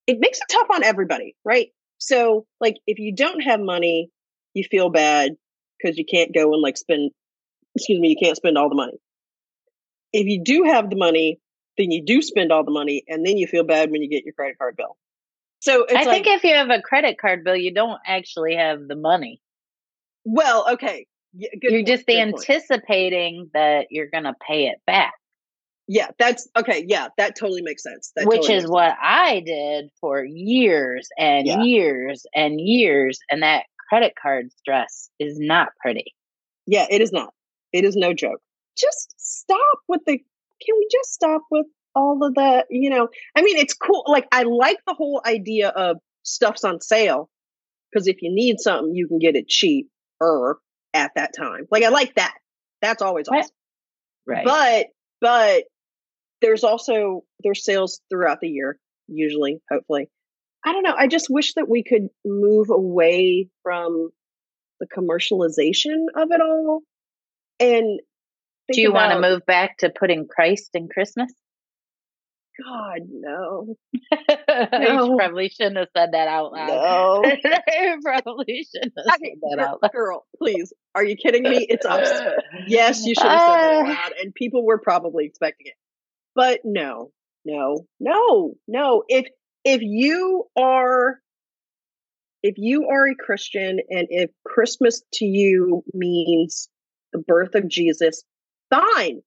it makes it tough on everybody, right? So, like, if you don't have money, you feel bad because you can't go and like spend, excuse me, you can't spend all the money. If you do have the money, then you do spend all the money and then you feel bad when you get your credit card bill. So I like, think if you have a credit card bill, you don't actually have the money. Well, okay. Yeah, you're point, just anticipating point. that you're going to pay it back. Yeah, that's okay. Yeah, that totally makes sense. That Which totally is what sense. I did for years and yeah. years and years. And that credit card stress is not pretty. Yeah, it is not. It is no joke. Just stop with the, can we just stop with all of the, you know, I mean, it's cool. Like, I like the whole idea of stuff's on sale because if you need something, you can get it cheap or at that time. Like, I like that. That's always awesome. Right. But, but there's also there's sales throughout the year, usually, hopefully. I don't know. I just wish that we could move away from the commercialization of it all. And do you want to move back to putting Christ in Christmas? God, no. no. probably shouldn't have said that out loud. No. probably shouldn't have said that out loud. Girl, please. Are you kidding me? It's us. yes, you should have said that out uh. loud. And people were probably expecting it. But no, no, no, no. If if you are if you are a Christian and if Christmas to you means the birth of Jesus, fine.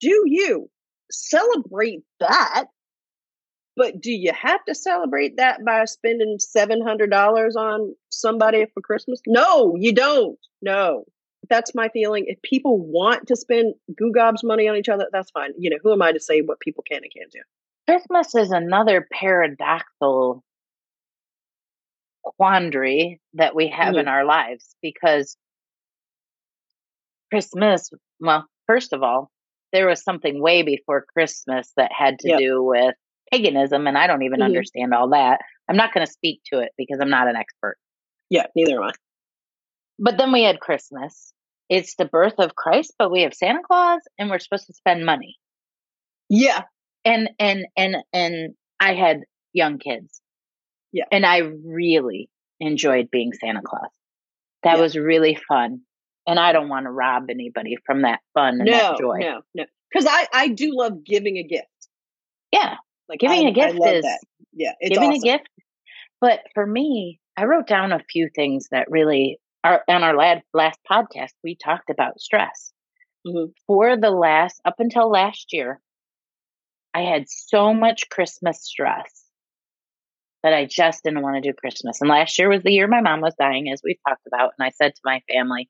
Do you celebrate that? But do you have to celebrate that by spending $700 on somebody for Christmas? No, you don't. No, that's my feeling. If people want to spend goo gobs money on each other, that's fine. You know, who am I to say what people can and can't do? Christmas is another paradoxical quandary that we have mm-hmm. in our lives because Christmas, well, first of all, there was something way before Christmas that had to yep. do with paganism, and I don't even mm-hmm. understand all that. I'm not going to speak to it because I'm not an expert. Yeah, neither am I. But then we had Christmas. It's the birth of Christ, but we have Santa Claus and we're supposed to spend money. Yeah. And and and and I had young kids. Yeah. And I really enjoyed being Santa Claus. That yeah. was really fun. And I don't want to rob anybody from that fun and no, that joy. No, no. Because I, I do love giving a gift. Yeah. Like giving I, a gift is that. yeah, giving awesome. a gift. But for me, I wrote down a few things that really our on our last last podcast, we talked about stress. Mm-hmm. For the last up until last year, I had so much Christmas stress that I just didn't want to do Christmas. And last year was the year my mom was dying, as we've talked about. And I said to my family,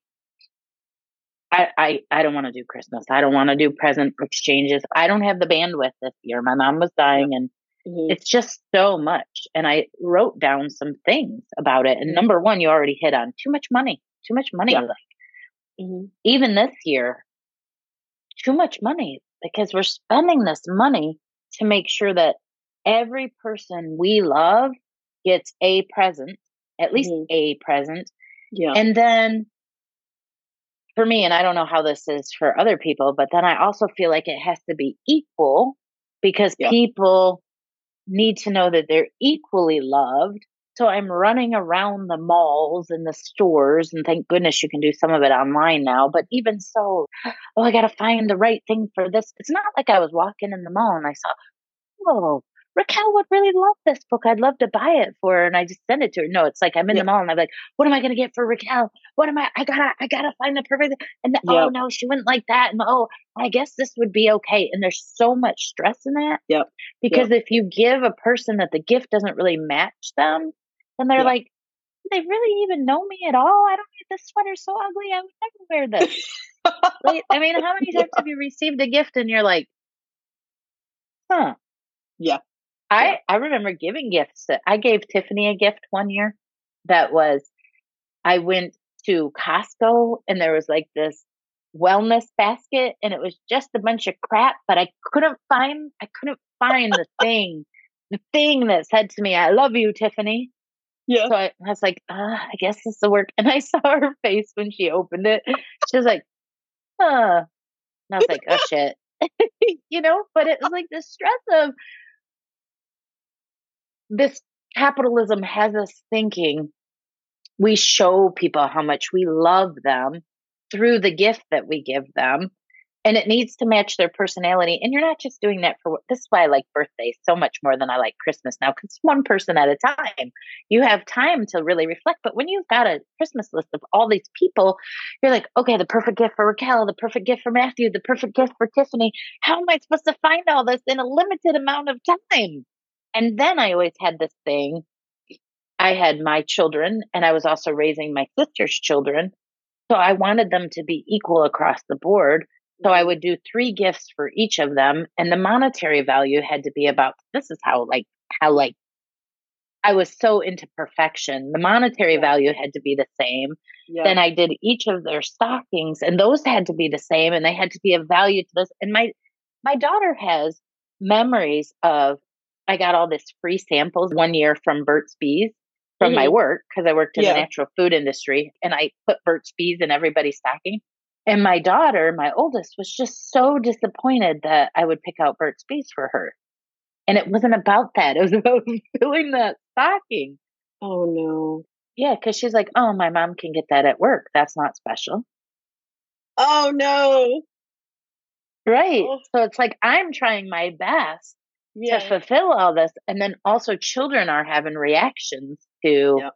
I, I, I don't want to do Christmas. I don't want to do present exchanges. I don't have the bandwidth this year. My mom was dying and mm-hmm. it's just so much. And I wrote down some things about it. And mm-hmm. number one, you already hit on too much money, too much money. Yeah. Like mm-hmm. even this year, too much money because we're spending this money to make sure that every person we love gets a present, at least mm-hmm. a present. Yeah. And then for me, and I don't know how this is for other people, but then I also feel like it has to be equal because yeah. people need to know that they're equally loved. So I'm running around the malls and the stores, and thank goodness you can do some of it online now. But even so, oh, I got to find the right thing for this. It's not like I was walking in the mall and I saw, oh, Raquel would really love this book. I'd love to buy it for her. And I just send it to her. No, it's like I'm in the mall and I'm like, what am I going to get for Raquel? What am I? I gotta, I gotta find the perfect. And the, oh, yep. oh no, she wouldn't like that. And oh, I guess this would be okay. And there's so much stress in that. Yep. Because yep. if you give a person that the gift doesn't really match them, then they're yep. like, do they really even know me at all? I don't need this sweater so ugly. I would never wear this. like, I mean, how many times have you received a gift and you're like, huh? Yeah. I, I remember giving gifts. I gave Tiffany a gift one year that was, I went to Costco and there was like this wellness basket and it was just a bunch of crap, but I couldn't find, I couldn't find the thing, the thing that said to me, I love you, Tiffany. Yeah. So I, I was like, uh, I guess this will work. And I saw her face when she opened it. She was like, huh. And I was like, oh shit. you know, but it was like the stress of this capitalism has us thinking we show people how much we love them through the gift that we give them and it needs to match their personality and you're not just doing that for this is why i like birthdays so much more than i like christmas now because one person at a time. You have time to really reflect but when you've got a christmas list of all these people you're like okay the perfect gift for raquel the perfect gift for matthew the perfect gift for tiffany. How am i supposed to find all this in a limited amount of time and then I always had this thing. I had my children and I was also raising my sister's children. So I wanted them to be equal across the board. So I would do three gifts for each of them and the monetary value had to be about this is how like how like I was so into perfection. The monetary value had to be the same. Yeah. Then I did each of their stockings and those had to be the same and they had to be of value to this. And my my daughter has memories of I got all this free samples one year from Burt's Bees from mm-hmm. my work because I worked in yeah. the natural food industry and I put Burt's Bees in everybody's stocking. And my daughter, my oldest, was just so disappointed that I would pick out Burt's Bees for her. And it wasn't about that. It was about filling that stocking. Oh no. Yeah, because she's like, oh, my mom can get that at work. That's not special. Oh no. Right. Oh. So it's like I'm trying my best yeah. to fulfill all this. And then also children are having reactions to, yep.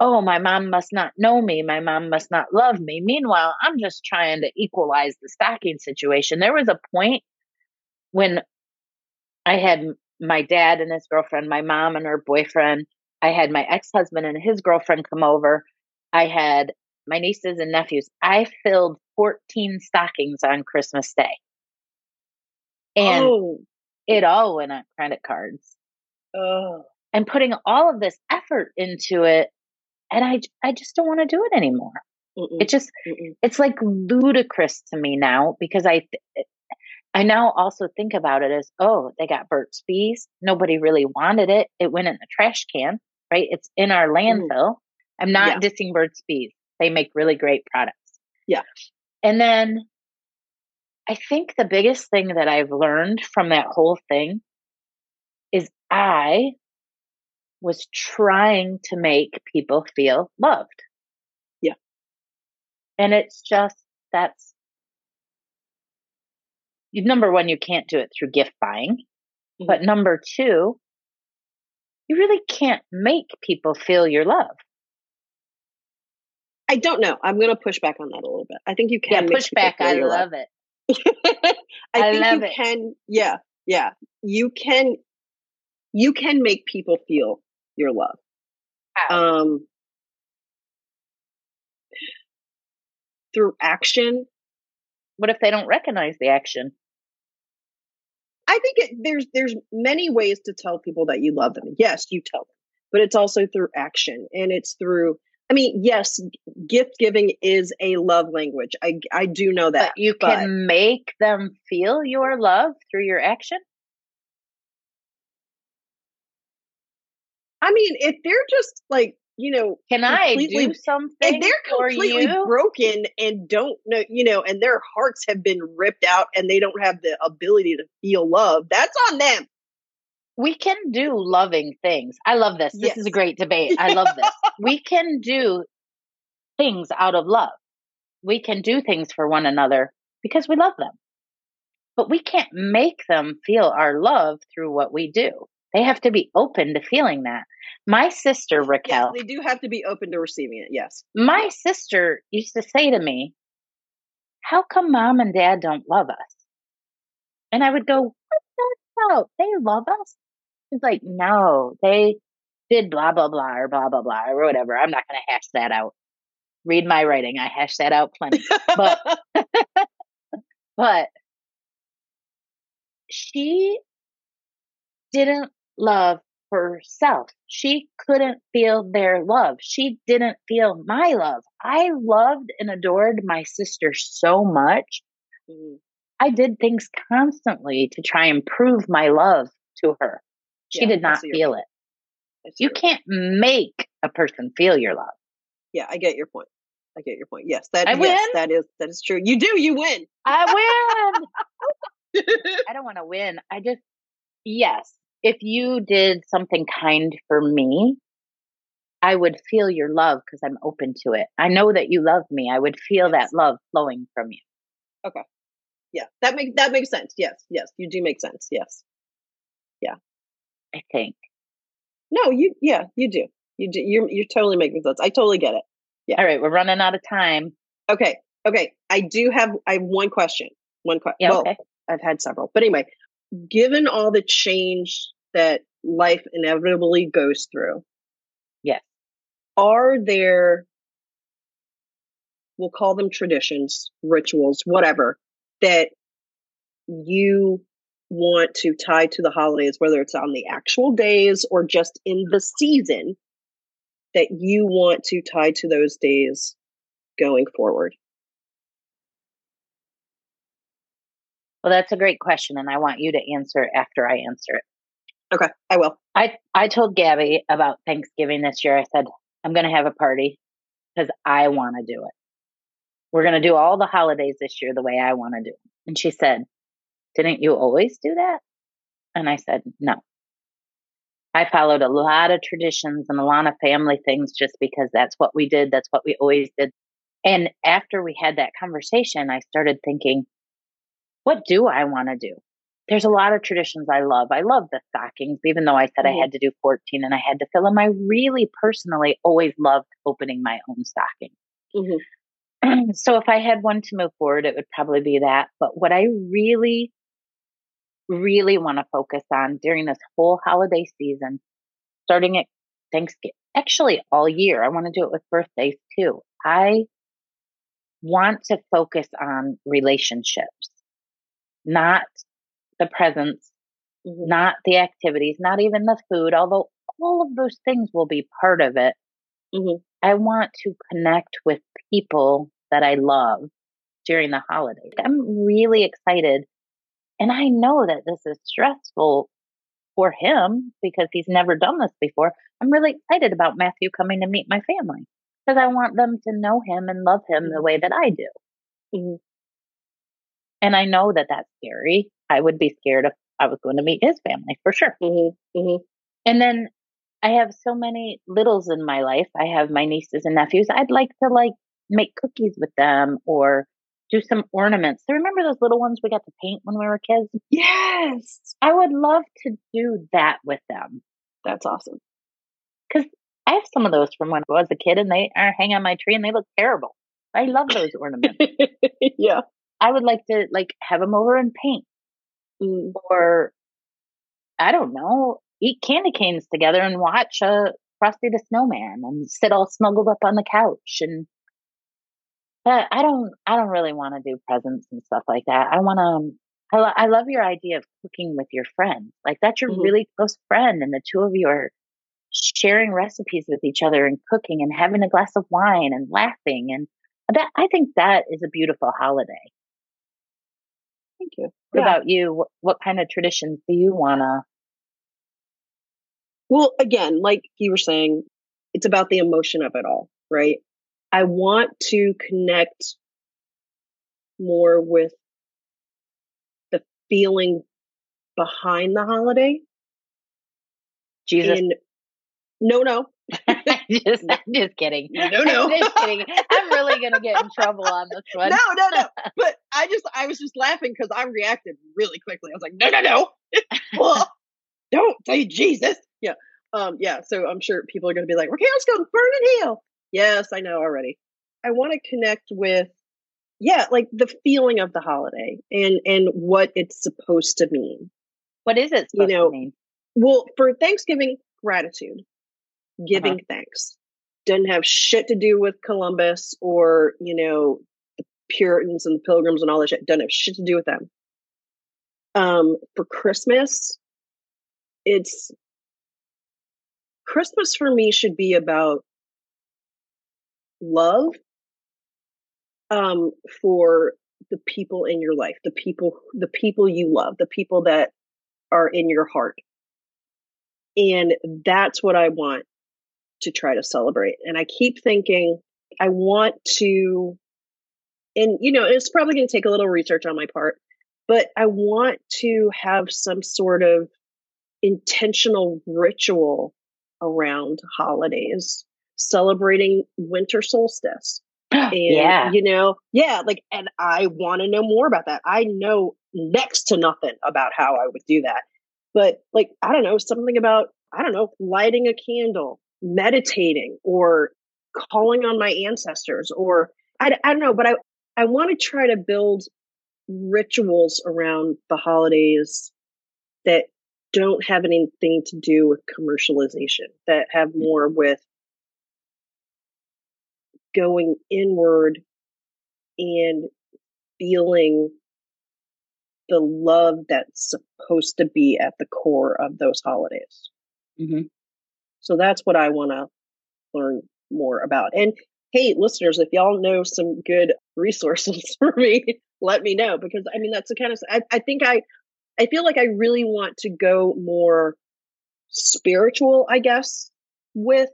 oh, my mom must not know me. My mom must not love me. Meanwhile, I'm just trying to equalize the stocking situation. There was a point when I had my dad and his girlfriend, my mom and her boyfriend. I had my ex husband and his girlfriend come over. I had my nieces and nephews. I filled 14 stockings on Christmas Day. And oh it all went on credit cards. Oh. And putting all of this effort into it. And I, I just don't want to do it anymore. Mm-mm. It just, Mm-mm. it's like ludicrous to me now because I, I now also think about it as, oh, they got Burt's Bees. Nobody really wanted it. It went in the trash can, right? It's in our landfill. Mm. I'm not yeah. dissing Burt's Bees. They make really great products. Yeah. And then I think the biggest thing that I've learned from that whole thing is I was trying to make people feel loved. Yeah. And it's just, that's number one, you can't do it through gift buying. Mm-hmm. But number two, you really can't make people feel your love. I don't know. I'm going to push back on that a little bit. I think you can. Yeah, push back. I love, love it. I, I think you it. can. Yeah, yeah. You can you can make people feel your love. How? Um, through action. what if they don't recognize the action? I think it, there's there's many ways to tell people that you love them. Yes, you tell them, but it's also through action, and it's through. I mean, yes, gift giving is a love language. I I do know that. But you but- can make them feel your love through your action. I mean, if they're just like you know, Can I do something if they're completely broken and don't know, you know, and their hearts have been ripped out and they don't have the ability to feel love, that's on them. We can do loving things. I love this. This is a great debate. I love this. we can do things out of love. We can do things for one another because we love them. But we can't make them feel our love through what we do. They have to be open to feeling that. My sister, Yes, Raquel, they do have to be open to receiving it. Yes. my sister used to say to me, How come mom and dad don't love us? And I would go, What's that hell? They love us? She's like, No, they did blah, blah, blah, or blah, blah, blah, or whatever. I'm not going to hash that out. Read my writing. I hash that out plenty. But- But she didn't love herself. She couldn't feel their love. She didn't feel my love. I loved and adored my sister so much. Mhm. I did things constantly to try and prove my love to her. She Yeah, did not feel it. You point. can't make a person feel your love. Yeah, I get your point. I get your point. Yes, that I yes, win? that is that is true. You do. You win. I win. I don't want to win. I just, yes, if you did something kind for me, I would feel your love because I'm open to it. I know that you love me. I would feel Yes. that love flowing from you. Okay. Yeah, that makes that makes sense. Yes, yes, you do make sense. Yes. I think. No, you. Yeah, you do. You do. You're you're totally making sense. I totally get it. Yeah. All right, we're running out of time. Okay. Okay. I do have. I have one question. One question. Yeah, well, okay. I've had several, but anyway, given all the change that life inevitably goes through, Yes. are there we'll call them traditions rituals whatever that you want to tie to the holidays whether it's on the actual days or just in the season that you want to tie to those days going forward Well, that's a great question, and I want you to answer it after I answer it. okay i will I, I told Gabby about Thanksgiving this year. I said, I'm going to have a party because I want to do it. We're going to do all the holidays this year the way I want to do it. And she said, Didn't you always do that? And I said, No. I followed a lot of traditions and a lot of family things just because that's what we did. That's what we always did. And after we had that conversation, I started thinking, what do I want to do? There's a lot of traditions I love. I love the stockings, even though I said Mhm. I had to do 14 and I had to fill them. I really personally always loved opening my own stocking. Mhm. so if I had one to move forward, it would probably be that. But what I really, really want to focus on during this whole holiday season, starting at Thanksgiving, actually all year, I want to do it with birthdays too. I want to focus on relationships, not the presents, Mhm. not the activities, not even the food, although all of those things will be part of it. Mhm. I want to connect with people that I love during the holidays. I'm really excited. And I know that this is stressful for him because he's never done this before. I'm really excited about Matthew coming to meet my family because I want them to know him and love him the way that I do. Mhm. And I know that that's scary. I would be scared if I was going to meet his family for sure. Mhm. Mhm. And then I have so many littles in my life. I have my nieces and nephews. I'd like to like make cookies with them or do some ornaments. So remember those little ones we got to paint when we were kids? yes I would love to do that with them. that's awesome Because I have some of those from when I was a kid and they are hang on my tree and they look terrible. I love those ornaments. yeah I would like to like have them over and paint Mm. or I don't know, eat candy canes together and watch uh, Frosty the Snowman and sit all snuggled up on the couch and but I don't I don't really want to do presents and stuff like that. I want to I, lo- I love your idea of cooking with your friend. Like that's your mm-hmm. really close friend and the two of you are sharing recipes with each other and cooking and having a glass of wine and laughing and that I think that is a beautiful holiday. Thank you. What yeah. about you? What, what kind of traditions do you want to well, again, like you were saying, it's about the emotion of it all, right? I want to connect more with the feeling behind the holiday. Jesus. And no, no. just, I'm just kidding. No, no. I'm just kidding. I'm really going to get in trouble on this one. No, no, no. But I just, I was just laughing because I reacted really quickly. I was like, no, no, no. don't say Jesus. Yeah. Um, yeah. So I'm sure people are going to be like, Raquel's going to burn in hell. Yes, I know already. I want to connect with, yeah, like the feeling of the holiday and, and what it's supposed to mean. What is it you know, Well, for Thanksgiving, gratitude, giving uh-huh. thanks. Doesn't have shit to do with Columbus or, you know, the Puritans and the Pilgrims and all that shit. Doesn't have shit to do with them. Um, for Christmas, it's Christmas for me should be about love um, for the people in your life, the people, the people you love, the people that are in your heart. And that's what I want to try to celebrate. And I keep thinking, I want to, and you know, it's probably going to take a little research on my part, but I want to have some sort of intentional ritual around holidays, celebrating winter solstice. And, yeah. you know, yeah, like, and I want to know more about that. I know next to nothing about how I would do that. But, like, I don't know, something about, I don't know, lighting a candle, meditating, or calling on my ancestors, or I, I don't know, but I, I want to try to build rituals around the holidays that don't have anything to do with commercialization, that have mm. more with going inward and feeling the love that's supposed to be at the core of those holidays. Mm-hmm. So that's what I want to learn more about. And hey, listeners, if y'all know some good resources for me, let me know because I mean that's the kind of I, I think I I feel like I really want to go more spiritual, I guess, with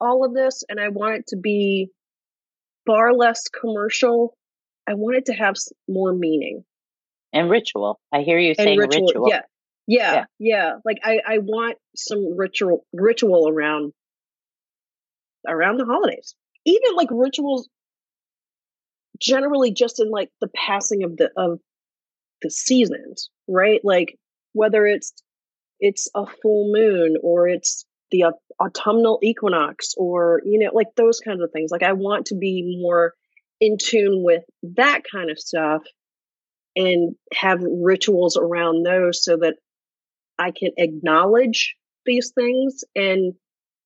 all of this. And I want it to be far less commercial. I want it to have more meaning. And ritual. I hear you saying ritual. ritual. Yeah. Yeah, yeah. Yeah. Like I, I want some ritual ritual around around the holidays. Even like rituals generally just in like the passing of the of the seasons, right? Like whether it's it's a full moon or it's the autumnal equinox or you know like those kinds of things. Like I want to be more in tune with that kind of stuff and have rituals around those so that I can acknowledge these things and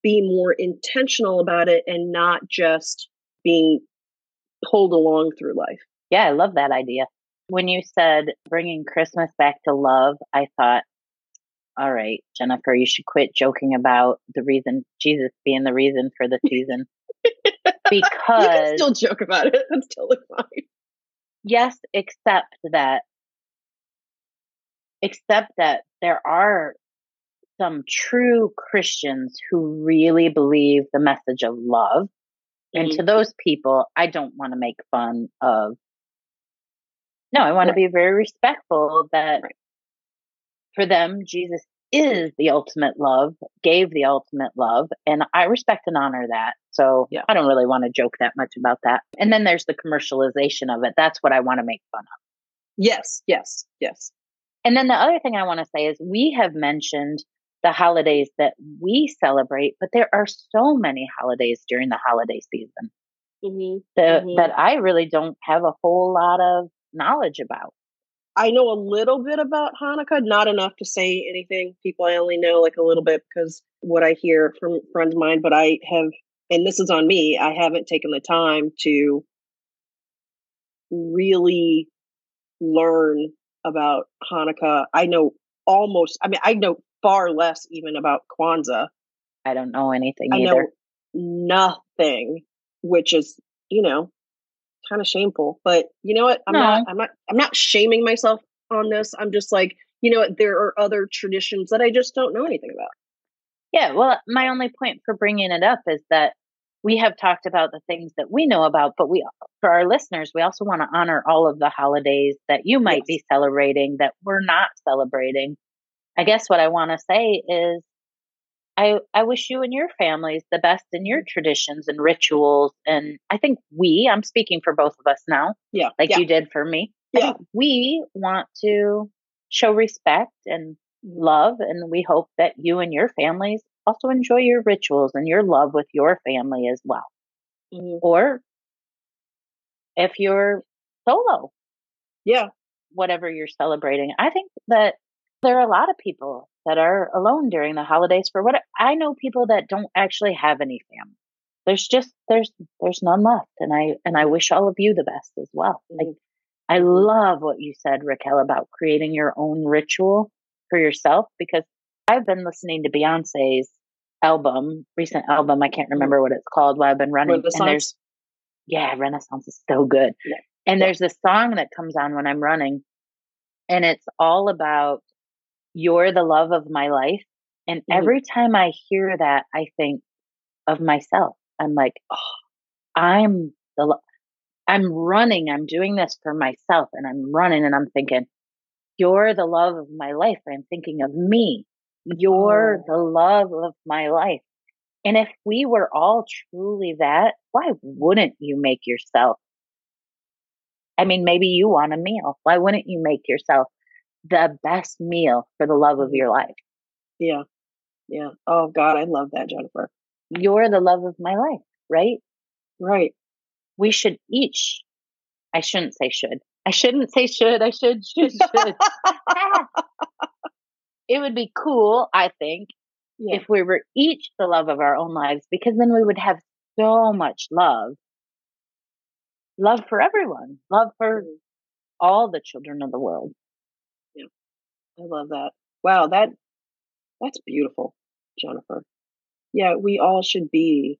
be more intentional about it and not just being pulled along through life. Yeah, I love that idea. When you said bringing Christmas back to love, I thought, all right, Jennifer, you should quit joking about the reason Jesus being the reason for the season. because you can still joke about it. That's totally fine. Yes, except that except that there are some true Christians who really believe the message of love. Mm-hmm. And to mm-hmm. those people, I don't want to make fun of no, I want right. to be very respectful that right. For them, Jesus is the ultimate love, gave the ultimate love, and I respect and honor that. So yeah. I don't really want to joke that much about that. And then there's the commercialization of it. That's what I want to make fun of. Yes, yes, yes. And then the other thing I want to say is we have mentioned the holidays that we celebrate, but there are so many holidays during the holiday season mm-hmm. The, mm-hmm. that I really don't have a whole lot of knowledge about. I know a little bit about Hanukkah, not enough to say anything. People I only know like a little bit because what I hear from friends of mine, but I have, and this is on me, I haven't taken the time to really learn about Hanukkah. I know almost, I mean, I know far less even about Kwanzaa. I don't know anything I either. know nothing, which is, you know, kind of shameful. But you know what? I'm No. not I'm not I'm not shaming myself on this. I'm just like, you know what, there are other traditions that I just don't know anything about. Yeah, well, my only point for bringing it up is that we have talked about the things that we know about, but we, for our listeners, we also want to honor all of the holidays that you might Yes. be celebrating that we're not celebrating. I guess what I want to say is I, I wish you and your families the best in your traditions and rituals. And I think we, I'm speaking for both of us now, Yeah. like yeah. you did for me. Yeah. we want to show respect and love, and we hope that you and your families also enjoy your rituals and your love with your family as well. Mhm. Or if you're solo, Yeah. whatever you're celebrating, I think that there are a lot of people that are alone during the holidays for what I know people that don't actually have any family. There's just there's there's none left and I and I wish all of you the best as well. Like. I love what you said, Raquel, about creating your own ritual for yourself because I've been listening to Beyonce's album, recent album. I can't mm-hmm. remember what it's called while I've been running. And there's, yeah, Renaissance is so good. Yeah. And Yeah. there's this song that comes on when I'm running, and it's all about you're the love of my life. And Mhm. every time I hear that, I think of myself. I'm like, oh, I'm the, lo- I'm running. I'm doing this for myself and I'm running and I'm thinking, you're the love of my life. I'm thinking of me. You're Oh. the love of my life. And if we were all truly that, why wouldn't you make yourself? I mean, maybe you want a meal. Why wouldn't you make yourself the best meal for the love of Mhm. your life? Yeah. Yeah. Oh God, I love that, Jennifer. You're the love of my life, right? Right. We should each, I shouldn't say should. I shouldn't say should. I should, should, should. it would be cool, I think, Yeah. if we were each the love of our own lives, because then we would have so much love. Love for everyone, love for all the children of the world. I love that. Wow, that that's beautiful, Jennifer. Yeah, we all should be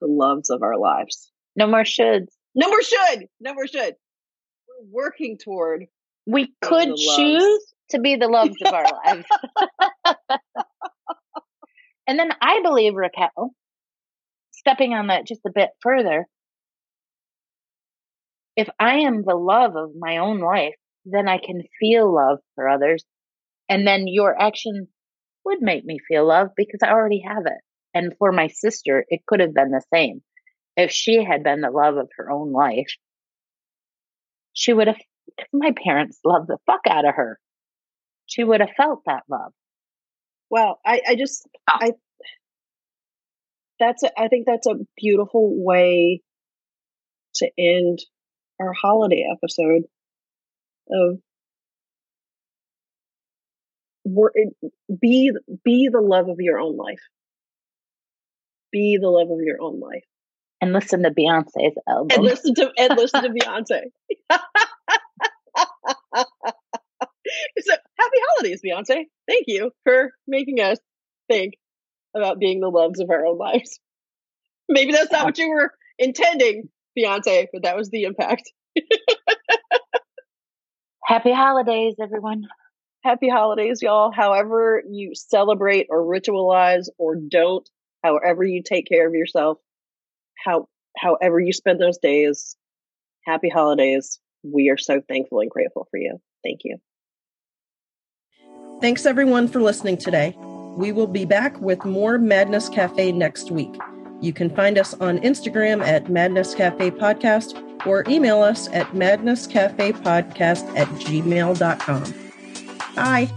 the loves of our lives. No more shoulds. No more should. No more should. We're working toward. We could choose to be the loves of our lives. and then I believe, Raquel, stepping on that just a bit further, if I am the love of my own life, then I can feel love for others. And then your action would make me feel love because I already have it. And for my sister, it could have been the same. If she had been the love of her own life, she would have, if my parents loved the fuck out of her, she would have felt that love. Wow, I, I just Oh. I that's a, I think that's a beautiful way to end our holiday episode of be be the love of your own life. Be the love of your own life. And listen to Beyonce's album. and listen to and listen to Beyonce. so happy holidays, Beyonce. Thank you for making us think about being the loves of our own lives. Maybe that's not what you were intending, Beyonce, but that was the impact. Happy holidays, everyone. Happy holidays, y'all. However you celebrate or ritualize or don't, however you take care of yourself, how however you spend those days, happy holidays. We are so thankful and grateful for you. Thank you. Thanks everyone for listening today. We will be back with more Madness Cafe next week. You can find us on Instagram at Madness Cafe Podcast or email us at madnesscafepodcast at gmail.com. Bye.